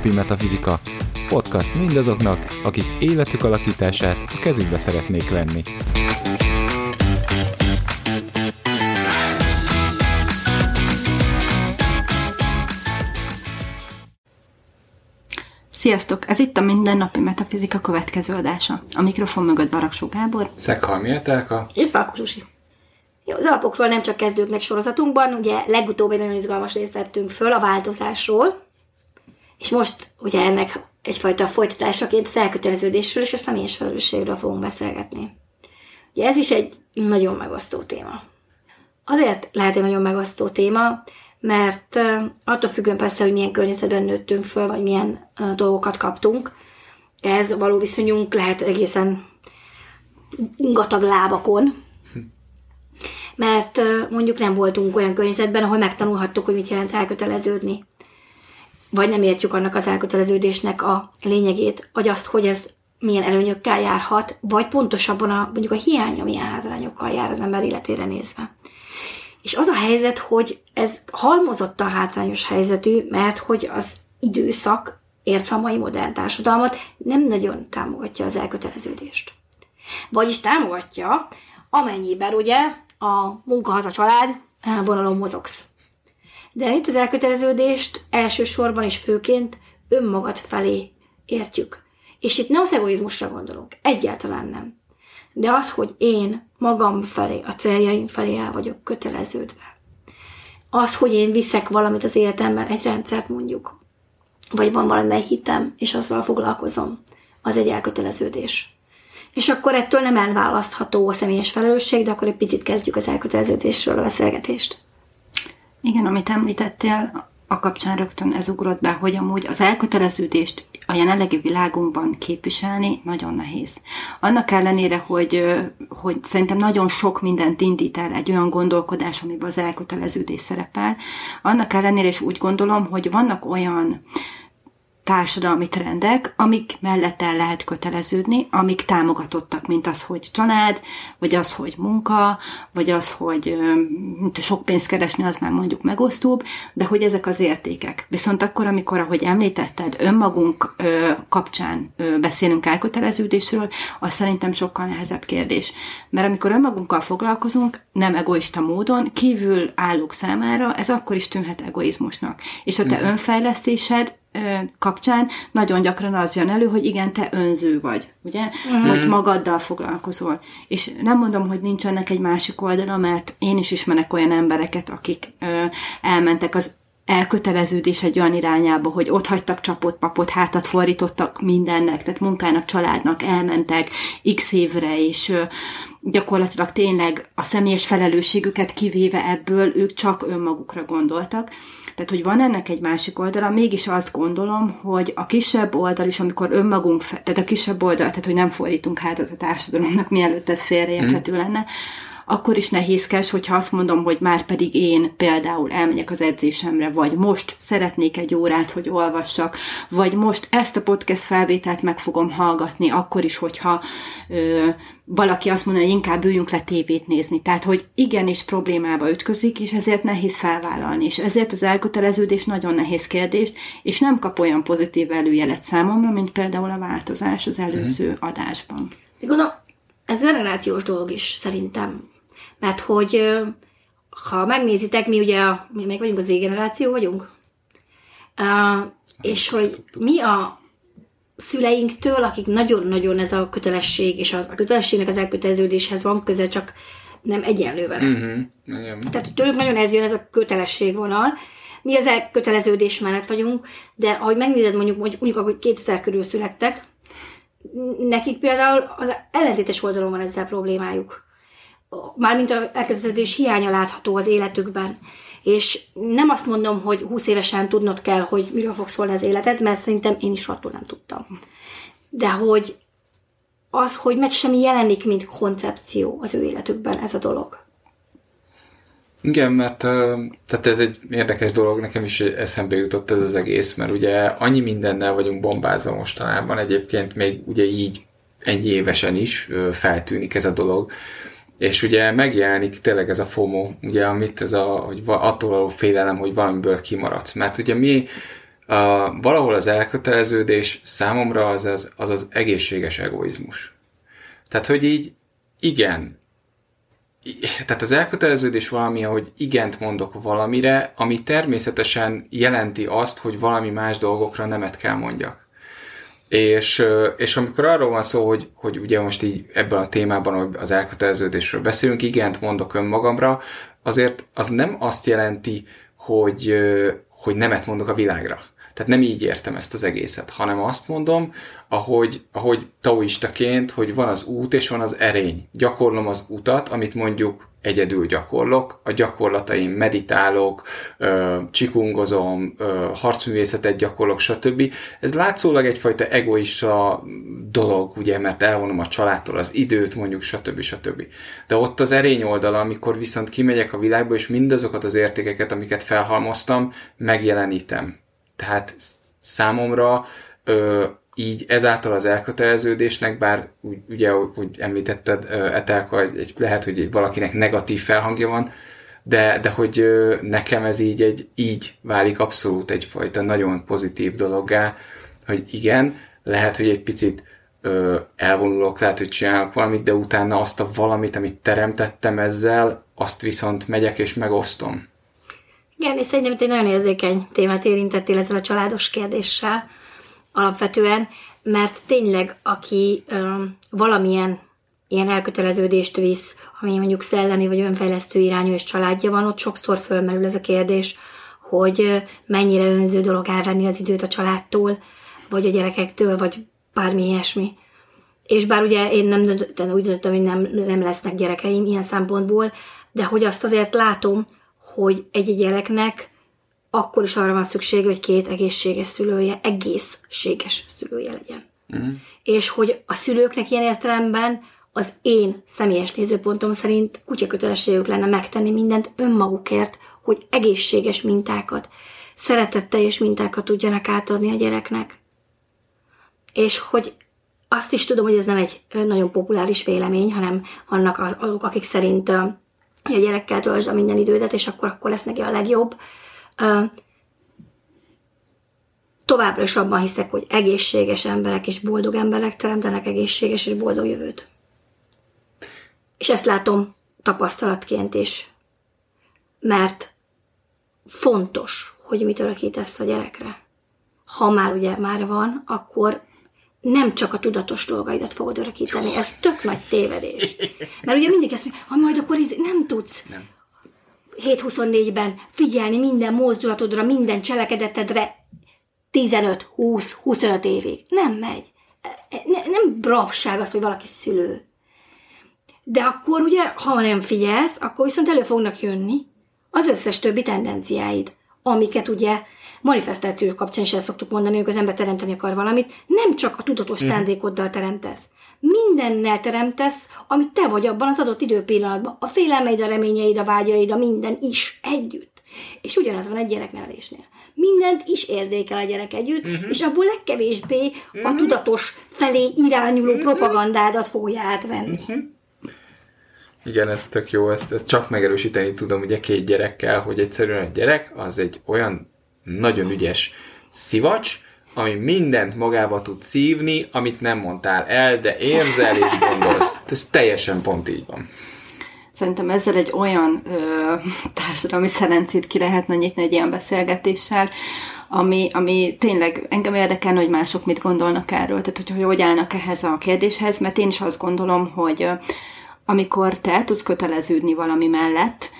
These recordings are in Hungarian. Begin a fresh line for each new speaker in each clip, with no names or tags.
Napi Metafizika, podcast mindazoknak, akik életük alakítását a kezükbe szeretnék venni.
Sziasztok! Ez itt a Mindennapi Metafizika következő adása. A mikrofon mögött Baraksó Gábor.
Szekhalmi Etelka.
És Szalkó Zsusi. Jó, az alapokról nem csak kezdőknek sorozatunkban, ugye legutóbb egy nagyon izgalmas részt vettünk föl a változásról, és most ugye ennek egyfajta folytatásaként az elköteleződésről és a személyes felelősségről fogunk beszélgetni. Ugye ez is egy nagyon megosztó téma. Azért lehet egy nagyon megosztó téma, mert attól függően persze, hogy milyen környezetben nőttünk föl, vagy milyen dolgokat kaptunk, ez való viszonyunk lehet egészen ingatag lábakon, mert mondjuk nem voltunk olyan környezetben, ahol megtanulhattuk, hogy mit jelent elköteleződni. Vagy nem értjük annak az elköteleződésnek a lényegét, vagy azt, hogy ez milyen előnyökkel járhat, vagy pontosabban a, mondjuk a hiánya milyen hátrányokkal jár az ember életére nézve. És az a helyzet, hogy ez halmozottan hátrányos helyzetű, mert hogy az időszak, értve a mai modern társadalmat, nem nagyon támogatja az elköteleződést. Vagyis támogatja, amennyiben ugye a munkahaza család vonalon mozogsz. De itt az elköteleződést elsősorban és főként önmagad felé értjük. És itt nem az egoizmusra gondolunk, egyáltalán nem. De az, hogy én magam felé, a céljaim felé el vagyok köteleződve. Az, hogy én viszek valamit az életemben, egy rendszert mondjuk, vagy van valami hitem, és azzal foglalkozom, az egy elköteleződés. És akkor ettől nem elválasztható a személyes felelősség, de akkor egy picit kezdjük az elköteleződésről a beszélgetést.
Igen, amit említettél, a kapcsán rögtön ez ugrott be, hogy amúgy az elköteleződést a jelenlegi világunkban képviselni nagyon nehéz. Annak ellenére, hogy, hogy szerintem nagyon sok mindent indít el egy olyan gondolkodás, amiben az elköteleződés szerepel, annak ellenére is úgy gondolom, hogy vannak olyan társadalmi trendek, amik mellett el lehet köteleződni, amik támogatottak, mint az, hogy család, vagy az, hogy munka, vagy az, hogy sok pénzt keresni, az már mondjuk megosztóbb, de hogy ezek az értékek. Viszont akkor, amikor, ahogy említetted, önmagunk kapcsán beszélünk elköteleződésről, az szerintem sokkal nehezebb kérdés. Mert amikor önmagunkkal foglalkozunk, nem egoista módon, kívül állók számára ez akkor is tűnhet egoizmusnak. És a te önfejlesztésed kapcsán nagyon gyakran az jön elő, hogy igen, te önző vagy, ugye? Mm. Hogy magaddal foglalkozol. És nem mondom, hogy nincs ennek egy másik oldala, mert én is ismerek olyan embereket, akik ö, elmentek az elköteleződés egy olyan irányába, hogy ott hagytak csapott papot, hátat fordítottak mindennek, tehát munkának, családnak, elmentek x évre, és gyakorlatilag tényleg a személyes felelősségüket kivéve ebből ők csak önmagukra gondoltak. Tehát, hogy van ennek egy másik oldala, mégis azt gondolom, hogy a kisebb oldal is, amikor önmagunk, tehát a kisebb oldal, tehát, hogy nem fordítunk hátat a társadalomnak, mielőtt ez félreérthető mm. lenne, akkor is nehézkes, hogyha azt mondom, hogy már pedig én például elmegyek az edzésemre, vagy most szeretnék egy órát, hogy olvassak, vagy most ezt a podcast felvételt meg fogom hallgatni, akkor is, hogyha ö, valaki azt mondja, hogy inkább üljünk le tévét nézni. Tehát, hogy igenis problémába ütközik, és ezért nehéz felvállalni. És ezért az elköteleződés nagyon nehéz kérdés, és nem kap olyan pozitív előjelet számomra, mint például a változás az előző mm. adásban.
Gondolom, ez generációs dolog is szerintem. Mert hogy ha megnézitek, mi ugye, mi meg vagyunk az Z-generáció vagyunk, uh, és hogy mi a szüleinktől, akik nagyon-nagyon ez a kötelesség, és a kötelességnek az elköteleződéshez van köze, csak nem egyenlő vele. Mm-hmm. Tehát tőlük nagyon ez jön, ez a kötelesség vonal. Mi az elköteleződés mellett vagyunk, de ahogy megnézed mondjuk, mondjuk ahogy 2000 körül születtek, nekik például az ellentétes oldalon van ezzel problémájuk mármint a elköteleződés hiánya látható az életükben. És nem azt mondom, hogy 20 évesen tudnod kell, hogy miről fog szólni az életed, mert szerintem én is attól nem tudtam. De hogy az, hogy meg sem jelenik, mint koncepció az ő életükben ez a dolog.
Igen, mert tehát ez egy érdekes dolog, nekem is eszembe jutott ez az egész, mert ugye annyi mindennel vagyunk bombázva mostanában, egyébként még ugye így ennyi évesen is feltűnik ez a dolog, és ugye megjelenik tényleg ez a FOMO, ugye amit ez a, hogy attól való félelem, hogy valamiből kimaradsz. Mert ugye mi valahol az elköteleződés számomra az az, az az egészséges egoizmus. Tehát, hogy így igen, tehát az elköteleződés valami, hogy igent mondok valamire, ami természetesen jelenti azt, hogy valami más dolgokra nemet kell mondjak. És, és amikor arról van szó, hogy, hogy ugye most így ebben a témában az elköteleződésről beszélünk, igent mondok önmagamra, azért az nem azt jelenti, hogy, hogy nemet mondok a világra. Tehát nem így értem ezt az egészet, hanem azt mondom, ahogy, ahogy taoistaként, hogy van az út és van az erény. Gyakorlom az utat, amit mondjuk egyedül gyakorlok, a gyakorlataim meditálok, csikungozom, harcművészetet gyakorlok, stb. Ez látszólag egyfajta egoista dolog, ugye, mert elvonom a családtól az időt, mondjuk, stb. stb. De ott az erény oldala, amikor viszont kimegyek a világba, és mindazokat az értékeket, amiket felhalmoztam, megjelenítem. Tehát számomra ö, így ezáltal az elköteleződésnek, bár úgy, ugye, hogy említetted, Etelka, egy, egy, lehet, hogy valakinek negatív felhangja van, de, de hogy nekem ez így, egy, így válik abszolút egyfajta nagyon pozitív dologgá, hogy igen, lehet, hogy egy picit ö, elvonulok, lehet, hogy csinálok valamit, de utána azt a valamit, amit teremtettem ezzel, azt viszont megyek és megosztom.
Igen, és szerintem egy nagyon érzékeny témát érintettél ezzel a családos kérdéssel alapvetően, mert tényleg, aki ö, valamilyen ilyen elköteleződést visz, ami mondjuk szellemi vagy önfejlesztő irányú és családja van, ott sokszor fölmerül ez a kérdés, hogy mennyire önző dolog elvenni az időt a családtól, vagy a gyerekektől, vagy bármi ilyesmi. És bár ugye én nem döntöttem, úgy döntöttem, hogy nem, nem lesznek gyerekeim ilyen szempontból, de hogy azt azért látom, hogy egy gyereknek akkor is arra van szüksége, hogy két egészséges szülője, egészséges szülője legyen. Mm. És hogy a szülőknek ilyen értelemben az én személyes nézőpontom szerint kutyakötelességük lenne megtenni mindent önmagukért, hogy egészséges mintákat, szeretetteljes mintákat tudjanak átadni a gyereknek. És hogy azt is tudom, hogy ez nem egy nagyon populáris vélemény, hanem annak azok, akik szerint hogy a gyerekkel töltsd a minden idődet, és akkor, akkor lesz neki a legjobb. Továbbra is abban hiszek, hogy egészséges emberek és boldog emberek teremtenek egészséges és boldog jövőt. És ezt látom tapasztalatként is. Mert fontos, hogy mit örökítesz a gyerekre. Ha már ugye már van, akkor nem csak a tudatos dolgaidat fogod örökíteni. Ez tök nagy tévedés. Mert ugye mindig ezt mondja, ha majd akkor nem tudsz nem. 7-24-ben figyelni minden mozdulatodra, minden cselekedetedre 15-20-25 évig. Nem megy. Ne, nem bravság az, hogy valaki szülő. De akkor ugye, ha nem figyelsz, akkor viszont elő fognak jönni az összes többi tendenciáid, amiket ugye manifestáció kapcsán is el szoktuk mondani, hogy az ember teremteni akar valamit, nem csak a tudatos mm. szándékoddal teremtesz. Mindennel teremtesz, amit te vagy abban az adott időpillanatban. A félelmeid, a reményeid, a vágyaid, a minden is együtt. És ugyanaz van egy gyereknevelésnél. Mindent is érdékel a gyerek együtt, uh-huh. és abból legkevésbé uh-huh. a mhm. tudatos felé irányuló uh-huh. propagandádat fogja átvenni. Uh-huh.
Igen, ez tök jó, ezt, ezt csak megerősíteni tudom ugye két gyerekkel, hogy egyszerűen a gyerek az egy olyan nagyon ügyes szivacs, ami mindent magába tud szívni, amit nem mondtál el, de érzel és gondolsz. Ez teljesen pont így van.
Szerintem ezzel egy olyan ö, társadalmi szerencét ki lehetne nyitni egy ilyen beszélgetéssel, ami, ami tényleg engem érdekel, hogy mások mit gondolnak erről, tehát hogy hogy állnak ehhez a kérdéshez, mert én is azt gondolom, hogy amikor te el tudsz köteleződni valami mellett,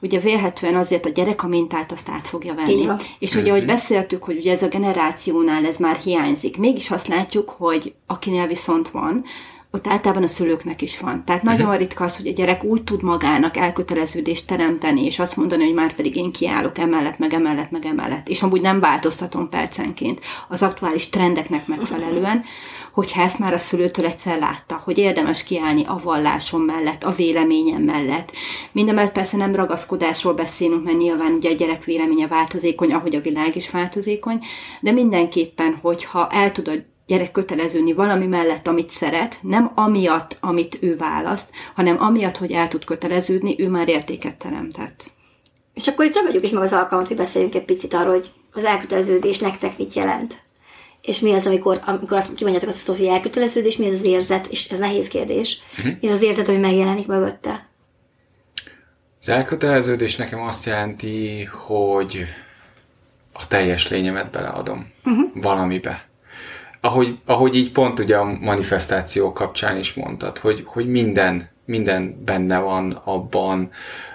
ugye vélhetően azért a gyerek a mintát azt át fogja venni. És ugye, ahogy mhm. beszéltük, hogy ugye ez a generációnál ez már hiányzik, mégis azt látjuk, hogy akinél viszont van, ott általában a szülőknek is van. Tehát uh-huh. nagyon ritka az, hogy a gyerek úgy tud magának elköteleződést teremteni, és azt mondani, hogy már pedig én kiállok emellett, meg emellett, meg emellett. És amúgy nem változtatom percenként az aktuális trendeknek megfelelően, hogyha ezt már a szülőtől egyszer látta, hogy érdemes kiállni a vallásom mellett, a véleményem mellett. Mindemellett persze nem ragaszkodásról beszélünk, mert nyilván ugye a gyerek véleménye változékony, ahogy a világ is változékony, de mindenképpen, hogyha el tudod gyerek köteleződni valami mellett, amit szeret, nem amiatt, amit ő választ, hanem amiatt, hogy el tud köteleződni, ő már értéket teremtett.
És akkor itt ragadjuk is meg az alkalmat, hogy beszéljünk egy picit arról, hogy az elköteleződés nektek mit jelent? És mi az, amikor, amikor azt kimondjátok azt a szót, hogy elköteleződés, mi az az érzet, és ez nehéz kérdés, uh-huh. mi az az érzet, ami megjelenik mögötte?
Az elköteleződés nekem azt jelenti, hogy a teljes lényemet beleadom uh-huh. valamibe. Ahogy, ahogy így pont ugye a manifestáció kapcsán is mondtad, hogy, hogy minden, minden benne van abban,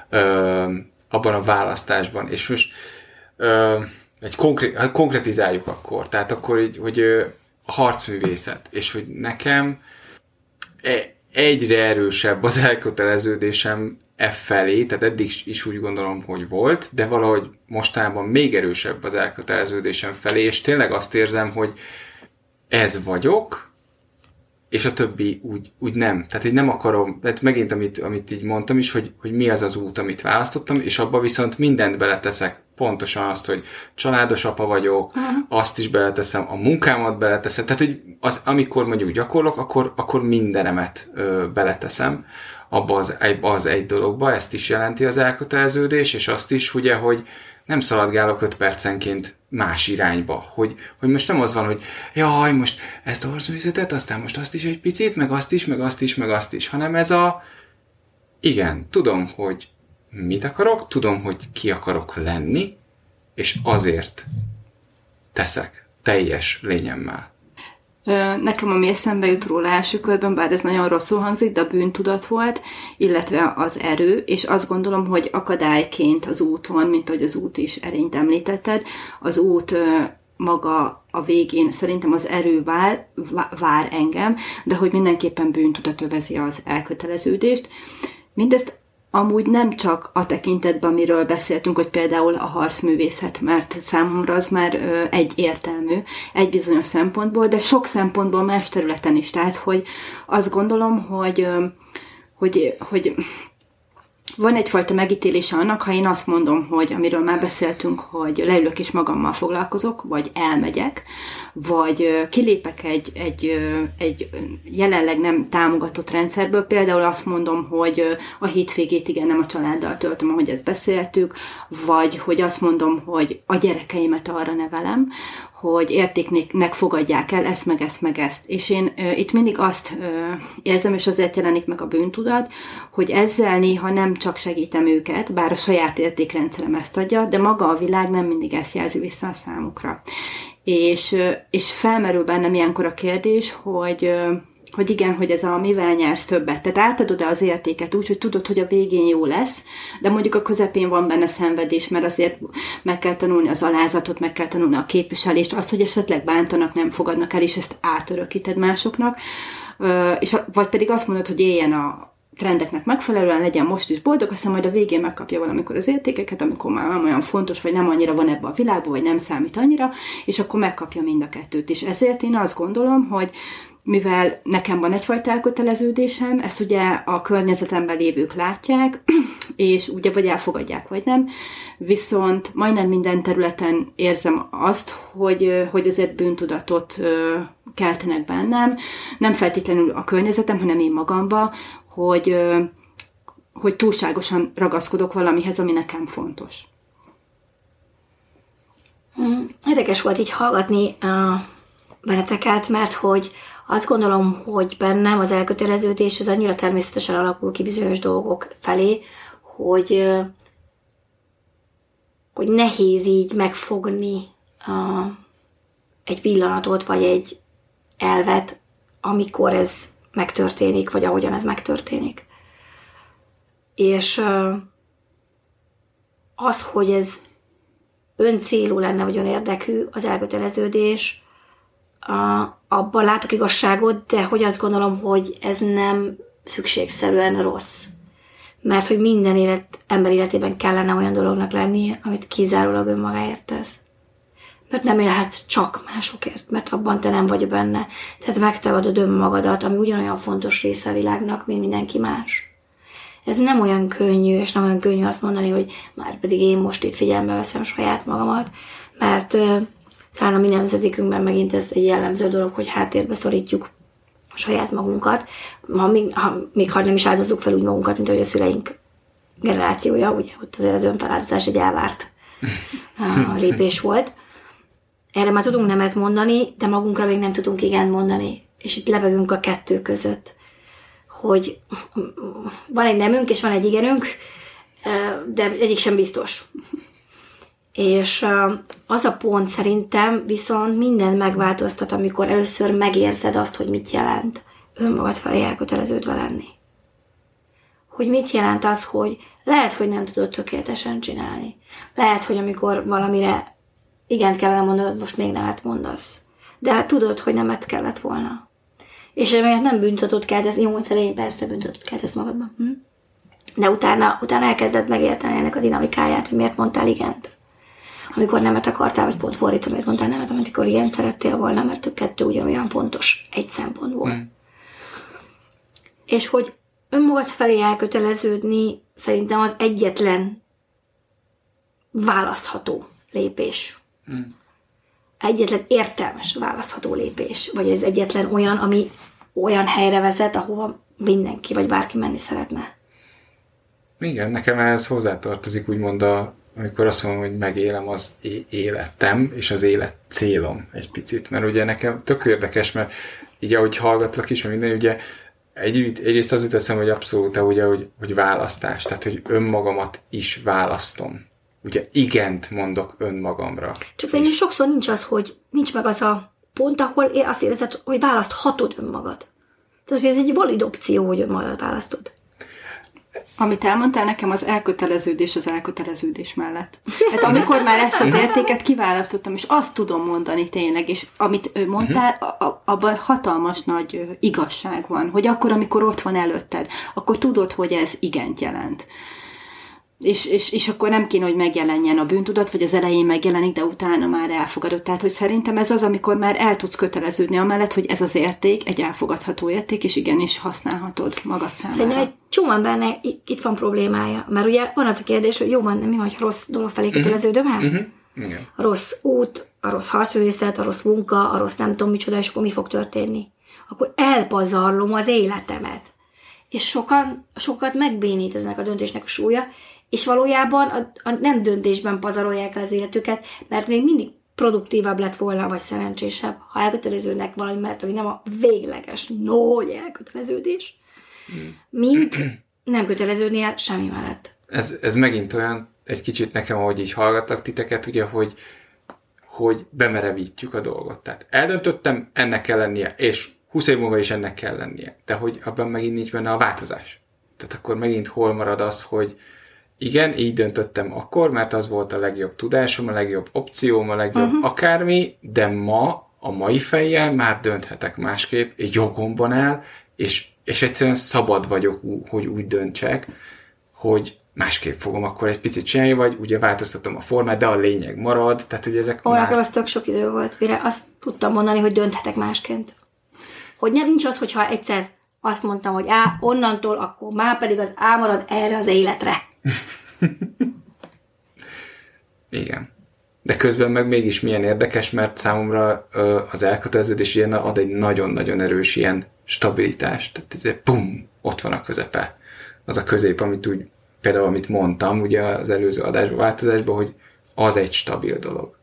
ö, abban a választásban. És most ö, egy konkrét, hát konkretizáljuk akkor. Tehát akkor, így, hogy a harcművészet, és hogy nekem e, egyre erősebb az elköteleződésem e felé, tehát eddig is úgy gondolom, hogy volt, de valahogy mostában még erősebb az elköteleződésem felé, és tényleg azt érzem, hogy ez vagyok, és a többi úgy, úgy nem. Tehát, hogy nem akarom, tehát megint, amit, amit így mondtam is, hogy, hogy mi az az út, amit választottam, és abba viszont mindent beleteszek. Pontosan azt, hogy családos apa vagyok, uh-huh. azt is beleteszem, a munkámat beleteszem. Tehát, hogy az, amikor mondjuk gyakorlok, akkor, akkor mindenemet ö, beleteszem abba az, az egy dologba, ezt is jelenti az elköteleződés, és azt is, ugye, hogy nem szaladgálok öt percenként más irányba. Hogy, hogy most nem az van, hogy jaj, most ezt a harcművészetet, aztán most azt is egy picit, meg azt is, meg azt is, meg azt is, hanem ez a igen, tudom, hogy mit akarok, tudom, hogy ki akarok lenni, és azért teszek teljes lényemmel.
Nekem ami eszembe jut róla első körben, bár ez nagyon rosszul hangzik, de a bűntudat volt, illetve az erő, és azt gondolom, hogy akadályként az úton, mint ahogy az út is erényt említetted, az út maga a végén szerintem az erő vár, vár engem, de hogy mindenképpen bűntudat övezi az elköteleződést. Mindezt amúgy nem csak a tekintetben, amiről beszéltünk, hogy például a harcművészet, mert számomra az már egy értelmű, egy bizonyos szempontból, de sok szempontból más területen is. Tehát, hogy azt gondolom, hogy, hogy, hogy van egyfajta megítélése annak, ha én azt mondom, hogy amiről már beszéltünk, hogy leülök és magammal foglalkozok, vagy elmegyek, vagy kilépek egy, egy, egy jelenleg nem támogatott rendszerből, például azt mondom, hogy a hétvégét igen nem a családdal töltöm, ahogy ezt beszéltük, vagy hogy azt mondom, hogy a gyerekeimet arra nevelem, hogy értéknek fogadják el ezt, meg ezt, meg ezt. És én uh, itt mindig azt uh, érzem, és azért jelenik meg a bűntudat, hogy ezzel néha nem csak segítem őket, bár a saját értékrendszerem ezt adja, de maga a világ nem mindig ezt jelzi vissza a számukra. És, uh, és felmerül bennem ilyenkor a kérdés, hogy uh, hogy igen, hogy ez a mivel nyersz többet. Tehát átadod-e az értéket úgy, hogy tudod, hogy a végén jó lesz, de mondjuk a közepén van benne szenvedés, mert azért meg kell tanulni az alázatot, meg kell tanulni a képviselést, azt, hogy esetleg bántanak, nem fogadnak el, és ezt átörökíted másoknak. És, vagy pedig azt mondod, hogy éljen a, trendeknek megfelelően legyen most is boldog, aztán majd a végén megkapja valamikor az értékeket, amikor már nem olyan fontos, vagy nem annyira van ebbe a világban, vagy nem számít annyira, és akkor megkapja mind a kettőt. És ezért én azt gondolom, hogy mivel nekem van egyfajta elköteleződésem, ezt ugye a környezetemben lévők látják, és ugye vagy elfogadják, vagy nem, viszont majdnem minden területen érzem azt, hogy, hogy ezért bűntudatot keltenek bennem, nem feltétlenül a környezetem, hanem én magamba, hogy, hogy túlságosan ragaszkodok valamihez, ami nekem fontos.
Hmm, érdekes volt így hallgatni a benneteket, mert hogy azt gondolom, hogy bennem az elköteleződés az annyira természetesen alakul ki bizonyos dolgok felé, hogy, hogy nehéz így megfogni a, egy pillanatot, vagy egy elvet, amikor ez megtörténik, vagy ahogyan ez megtörténik. És az, hogy ez öncélú lenne, vagy önérdekű, az elköteleződés, a, abban látok igazságot, de hogy azt gondolom, hogy ez nem szükségszerűen rossz. Mert hogy minden élet, ember életében kellene olyan dolognak lennie, amit kizárólag önmagáért tesz. Mert nem élhetsz csak másokért, mert abban te nem vagy benne. Tehát megtagadod önmagadat, ami ugyanolyan fontos része a világnak, mint mindenki más. Ez nem olyan könnyű, és nem olyan könnyű azt mondani, hogy már pedig én most itt figyelembe veszem saját magamat, mert talán a mi nemzedékünkben megint ez egy jellemző dolog, hogy háttérbe szorítjuk saját magunkat, ha még, ha, még ha nem is áldozzuk fel úgy magunkat, mint ahogy a szüleink generációja, ugye ott azért az önfeláldozás egy elvárt a lépés volt. erre már tudunk nemet mondani, de magunkra még nem tudunk igen mondani. És itt levegünk a kettő között, hogy van egy nemünk, és van egy igenünk, de egyik sem biztos. És az a pont szerintem viszont minden megváltoztat, amikor először megérzed azt, hogy mit jelent önmagad felé elköteleződve lenni. Hogy mit jelent az, hogy lehet, hogy nem tudod tökéletesen csinálni. Lehet, hogy amikor valamire igent kellene mondanod, most még nemet mondasz. De hát tudod, hogy nemet kellett volna. És emiatt nem büntetőt kezdesz, jó, elején persze büntetőt kezdesz magadban. Hm? De utána, utána elkezded megérteni ennek a dinamikáját, hogy miért mondtál igent. Amikor nemet akartál, vagy pont fordítva, miért mondtál nemet, amikor igen szerettél volna, mert a kettő ugyanolyan fontos egy szempontból. Mm. És hogy önmagad felé elköteleződni szerintem az egyetlen választható lépés. Mm. Egyetlen értelmes választható lépés. Vagy ez egyetlen olyan, ami olyan helyre vezet, ahova mindenki vagy bárki menni szeretne.
Igen, nekem ez hozzátartozik úgymond a, amikor azt mondom, hogy megélem az életem, és az élet célom egy picit, mert ugye nekem tök érdekes, mert így ahogy hallgatlak is, minden, ugye egy, egyrészt az jut hogy abszolút, ugye, hogy, hogy választás, tehát hogy önmagamat is választom. Ugye igent mondok önmagamra.
Csak szerintem sokszor nincs az, hogy nincs meg az a pont, ahol azt érzed, hogy választhatod önmagad. Tehát, hogy ez egy valid opció, hogy önmagad választod.
Amit elmondtál nekem, az elköteleződés az elköteleződés mellett. Hát amikor már ezt az értéket kiválasztottam, és azt tudom mondani tényleg, és amit mondtál, mhm. abban hatalmas nagy igazság van, hogy akkor, amikor ott van előtted, akkor tudod, hogy ez igent jelent és, és, és akkor nem kéne, hogy megjelenjen a bűntudat, vagy az elején megjelenik, de utána már elfogadott. Tehát, hogy szerintem ez az, amikor már el tudsz köteleződni amellett, hogy ez az érték egy elfogadható érték, és igenis használhatod magad számára.
Szerintem egy csomóan benne itt van problémája. Mert ugye van az a kérdés, hogy jó van, mi vagy rossz dolog felé mhm. köteleződöm el? Uh-huh. A rossz út, a rossz harcművészet, a rossz munka, a rossz nem tudom micsoda, és akkor mi fog történni? Akkor elpazarlom az életemet. És sokan, sokat megbénít eznek a döntésnek a súlya, és valójában a, a nem döntésben pazarolják az életüket, mert még mindig produktívabb lett volna, vagy szerencsésebb, ha elköteleződnek valami mellett, ami nem a végleges, nagy elköteleződés, mint nem köteleződni el semmi mellett.
Ez, ez megint olyan, egy kicsit nekem, ahogy így hallgatlak titeket, ugye, hogy, hogy bemerevítjük a dolgot. Tehát eldöntöttem, ennek kell lennie, és 20 év múlva is ennek kell lennie. De hogy abban megint nincs benne a változás. Tehát akkor megint hol marad az, hogy, igen, így döntöttem akkor, mert az volt a legjobb tudásom, a legjobb opcióm, a legjobb uh-huh. akármi, de ma, a mai fejjel már dönthetek másképp, egy jogomban áll, és, és egyszerűen szabad vagyok, hogy úgy döntsek, hogy másképp fogom akkor egy picit csinálni, vagy ugye változtatom a formát, de a lényeg marad, tehát hogy ezek
Ó, már... az tök sok idő volt, mire azt tudtam mondani, hogy dönthetek másként. Hogy nem nincs az, hogyha egyszer azt mondtam, hogy á, onnantól, akkor már pedig az ámarad erre az életre.
Igen. De közben meg mégis milyen érdekes, mert számomra az elköteleződés ilyen ad egy nagyon-nagyon erős ilyen stabilitást. Tehát ez pum, ott van a közepe. Az a közép, amit úgy, például amit mondtam, ugye az előző adásban, változásban, hogy az egy stabil dolog.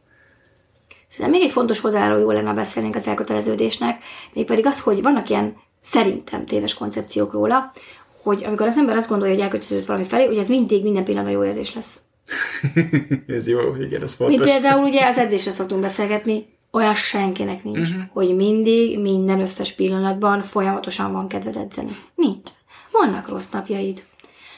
Szerintem még egy fontos oldalról jó lenne beszélni az elköteleződésnek, mégpedig az, hogy vannak ilyen szerintem téves koncepciók róla, hogy amikor az ember azt gondolja, hogy elköteleződött valami felé, hogy ez mindig minden pillanatban jó érzés lesz.
ez jó, igen, ez fontos.
Mi például ugye az edzésre szoktunk beszélgetni, olyan senkinek nincs, uh-huh. hogy mindig, minden összes pillanatban folyamatosan van kedved edzeni. Nincs. Vannak rossz napjaid,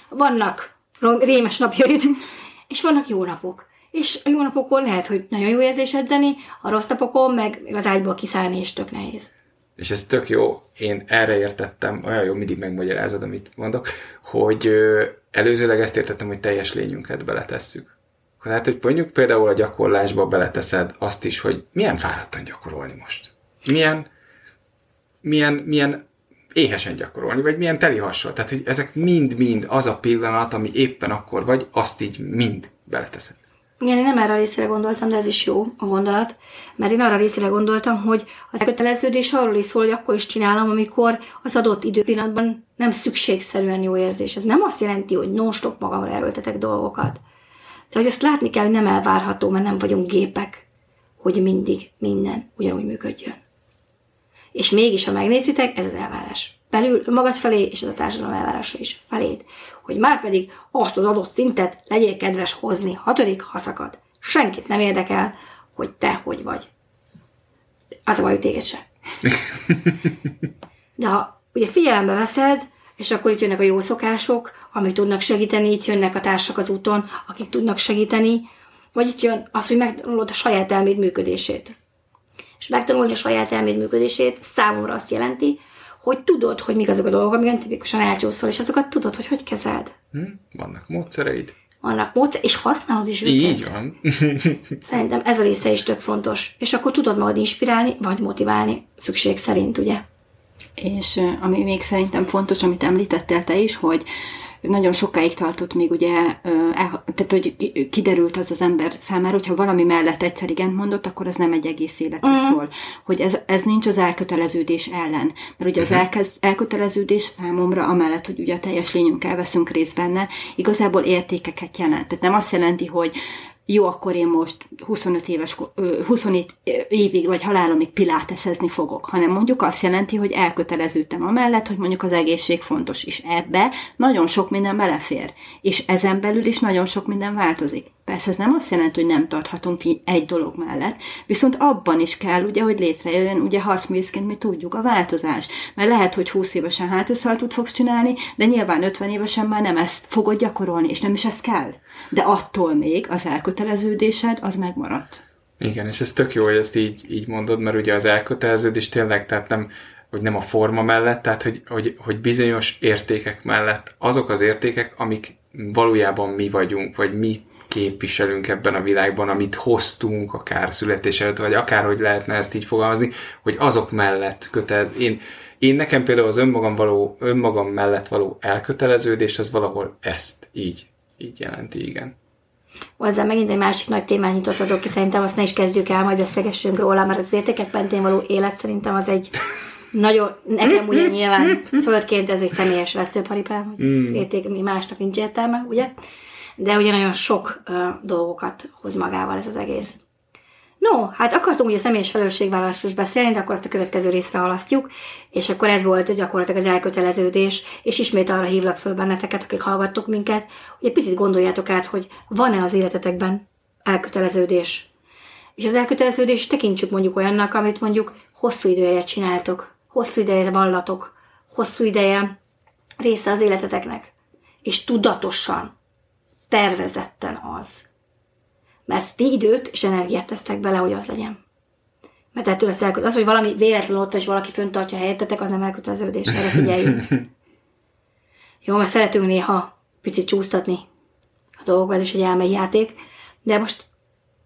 vannak rémes napjaid, és vannak jó napok. És a jó napokon lehet, hogy nagyon jó érzés edzeni, a rossz napokon meg az ágyból kiszállni is tök nehéz
és ez tök jó, én erre értettem, olyan jó, mindig megmagyarázod, amit mondok, hogy előzőleg ezt értettem, hogy teljes lényünket beletesszük. Tehát, hogy mondjuk például a gyakorlásba beleteszed azt is, hogy milyen fáradtan gyakorolni most. Milyen, milyen, milyen éhesen gyakorolni, vagy milyen teli hassal. Tehát, hogy ezek mind-mind az a pillanat, ami éppen akkor vagy, azt így mind beleteszed.
Igen, én nem erre a részére gondoltam, de ez is jó a gondolat, mert én arra részére gondoltam, hogy az elköteleződés arról is szól, hogy akkor is csinálom, amikor az adott időpillanatban nem szükségszerűen jó érzés. Ez nem azt jelenti, hogy non-stop magamra erőltetek dolgokat. De hogy azt látni kell, hogy nem elvárható, mert nem vagyunk gépek, hogy mindig minden ugyanúgy működjön. És mégis, ha megnézitek, ez az elvárás. Belül magad felé, és ez a társadalom elvárása is feléd. Hogy már pedig azt az adott szintet legyél kedves hozni. Hatodik haszakad. Senkit nem érdekel, hogy te hogy vagy. Az a baj, hogy téged se. De ha ugye figyelembe veszed, és akkor itt jönnek a jó szokások, amik tudnak segíteni, itt jönnek a társak az úton, akik tudnak segíteni, vagy itt jön az, hogy megtanulod a saját elméd működését. És megtanulni a saját elméd működését számomra azt jelenti, hogy tudod, hogy mik azok a dolgok, amiket tipikusan elcsúszol, és azokat tudod, hogy hogy kezeld.
Hm? Vannak módszereid.
Vannak módszer, és használod is őket.
Így van.
Szerintem ez a része is tök fontos. És akkor tudod magad inspirálni, vagy motiválni, szükség szerint, ugye?
És ami még szerintem fontos, amit említettél te is, hogy nagyon sokáig tartott még ugye, tehát hogy kiderült az az ember számára, hogyha valami mellett egyszer igen mondott, akkor az nem egy egész életre uh-huh. szól. Hogy ez, ez nincs az elköteleződés ellen. Mert ugye az elkez, elköteleződés számomra, amellett, hogy ugye a teljes lényünkkel veszünk részt benne, igazából értékeket jelent. Tehát nem azt jelenti, hogy jó, akkor én most 25 éves, 27 évig vagy halálomig piláteszezni fogok, hanem mondjuk azt jelenti, hogy elköteleződtem amellett, hogy mondjuk az egészség fontos, és ebbe nagyon sok minden belefér, és ezen belül is nagyon sok minden változik. Persze ez nem azt jelenti, hogy nem tarthatunk ki egy dolog mellett, viszont abban is kell, ugye, hogy létrejöjjön, ugye harcművészként mi tudjuk a változás. Mert lehet, hogy 20 évesen hátőszaltot fogsz csinálni, de nyilván 50 évesen már nem ezt fogod gyakorolni, és nem is ezt kell. De attól még az elköteleződésed az megmaradt.
Igen, és ez tök jó, hogy ezt így, így mondod, mert ugye az elköteleződés tényleg, tehát nem, hogy nem a forma mellett, tehát hogy, hogy, hogy bizonyos értékek mellett azok az értékek, amik valójában mi vagyunk, vagy mi képviselünk ebben a világban, amit hoztunk akár születés előtt, vagy akárhogy lehetne ezt így fogalmazni, hogy azok mellett kötelez. Én, én nekem például az önmagam, való, önmagam mellett való elköteleződés, az valahol ezt így, így jelenti, igen.
Hozzá megint egy másik nagy témát nyitott adok ki, szerintem azt ne is kezdjük el, majd beszélgessünk róla, mert az értékek mentén való élet szerintem az egy nagyon, nekem ugye nyilván földként ez egy személyes veszőparipám, hogy mm. az érték mi másnak nincs értelme, ugye? De ugye nagyon sok uh, dolgokat hoz magával ez az egész. No, hát akartunk ugye személyes felelősségvállalásról beszélni, de akkor azt a következő részre halasztjuk, és akkor ez volt gyakorlatilag az elköteleződés, és ismét arra hívlak föl benneteket, akik hallgattok minket, hogy egy picit gondoljátok át, hogy van-e az életetekben elköteleződés. És az elköteleződés tekintsük mondjuk olyannak, amit mondjuk hosszú ideje csináltok, hosszú ideje vallatok, hosszú ideje része az életeteknek, és tudatosan tervezetten az. Mert ti időt és energiát tesztek bele, hogy az legyen. Mert ettől lesz elköt... Az, hogy valami véletlen ott és valaki föntartja helyettetek, az nem elköteleződés, erre figyeljünk. Jó, mert szeretünk néha picit csúsztatni a dolgok, ez is egy elmei játék, de most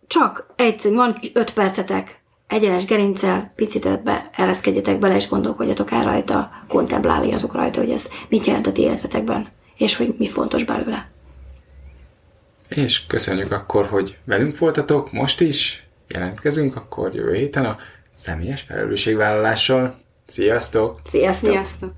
csak egyszer, van öt percetek, egyenes gerincel, picit ebbe ereszkedjetek bele, és gondolkodjatok el rajta, kontempláljatok rajta, hogy ez mit jelent a ti életetekben, és hogy mi fontos belőle.
És köszönjük akkor, hogy velünk voltatok most is. Jelentkezünk akkor jövő héten a személyes felelősségvállalással. Sziasztok!
Sziasztok!
Sziasztok.